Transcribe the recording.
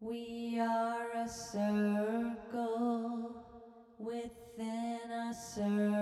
We are a circle within a circle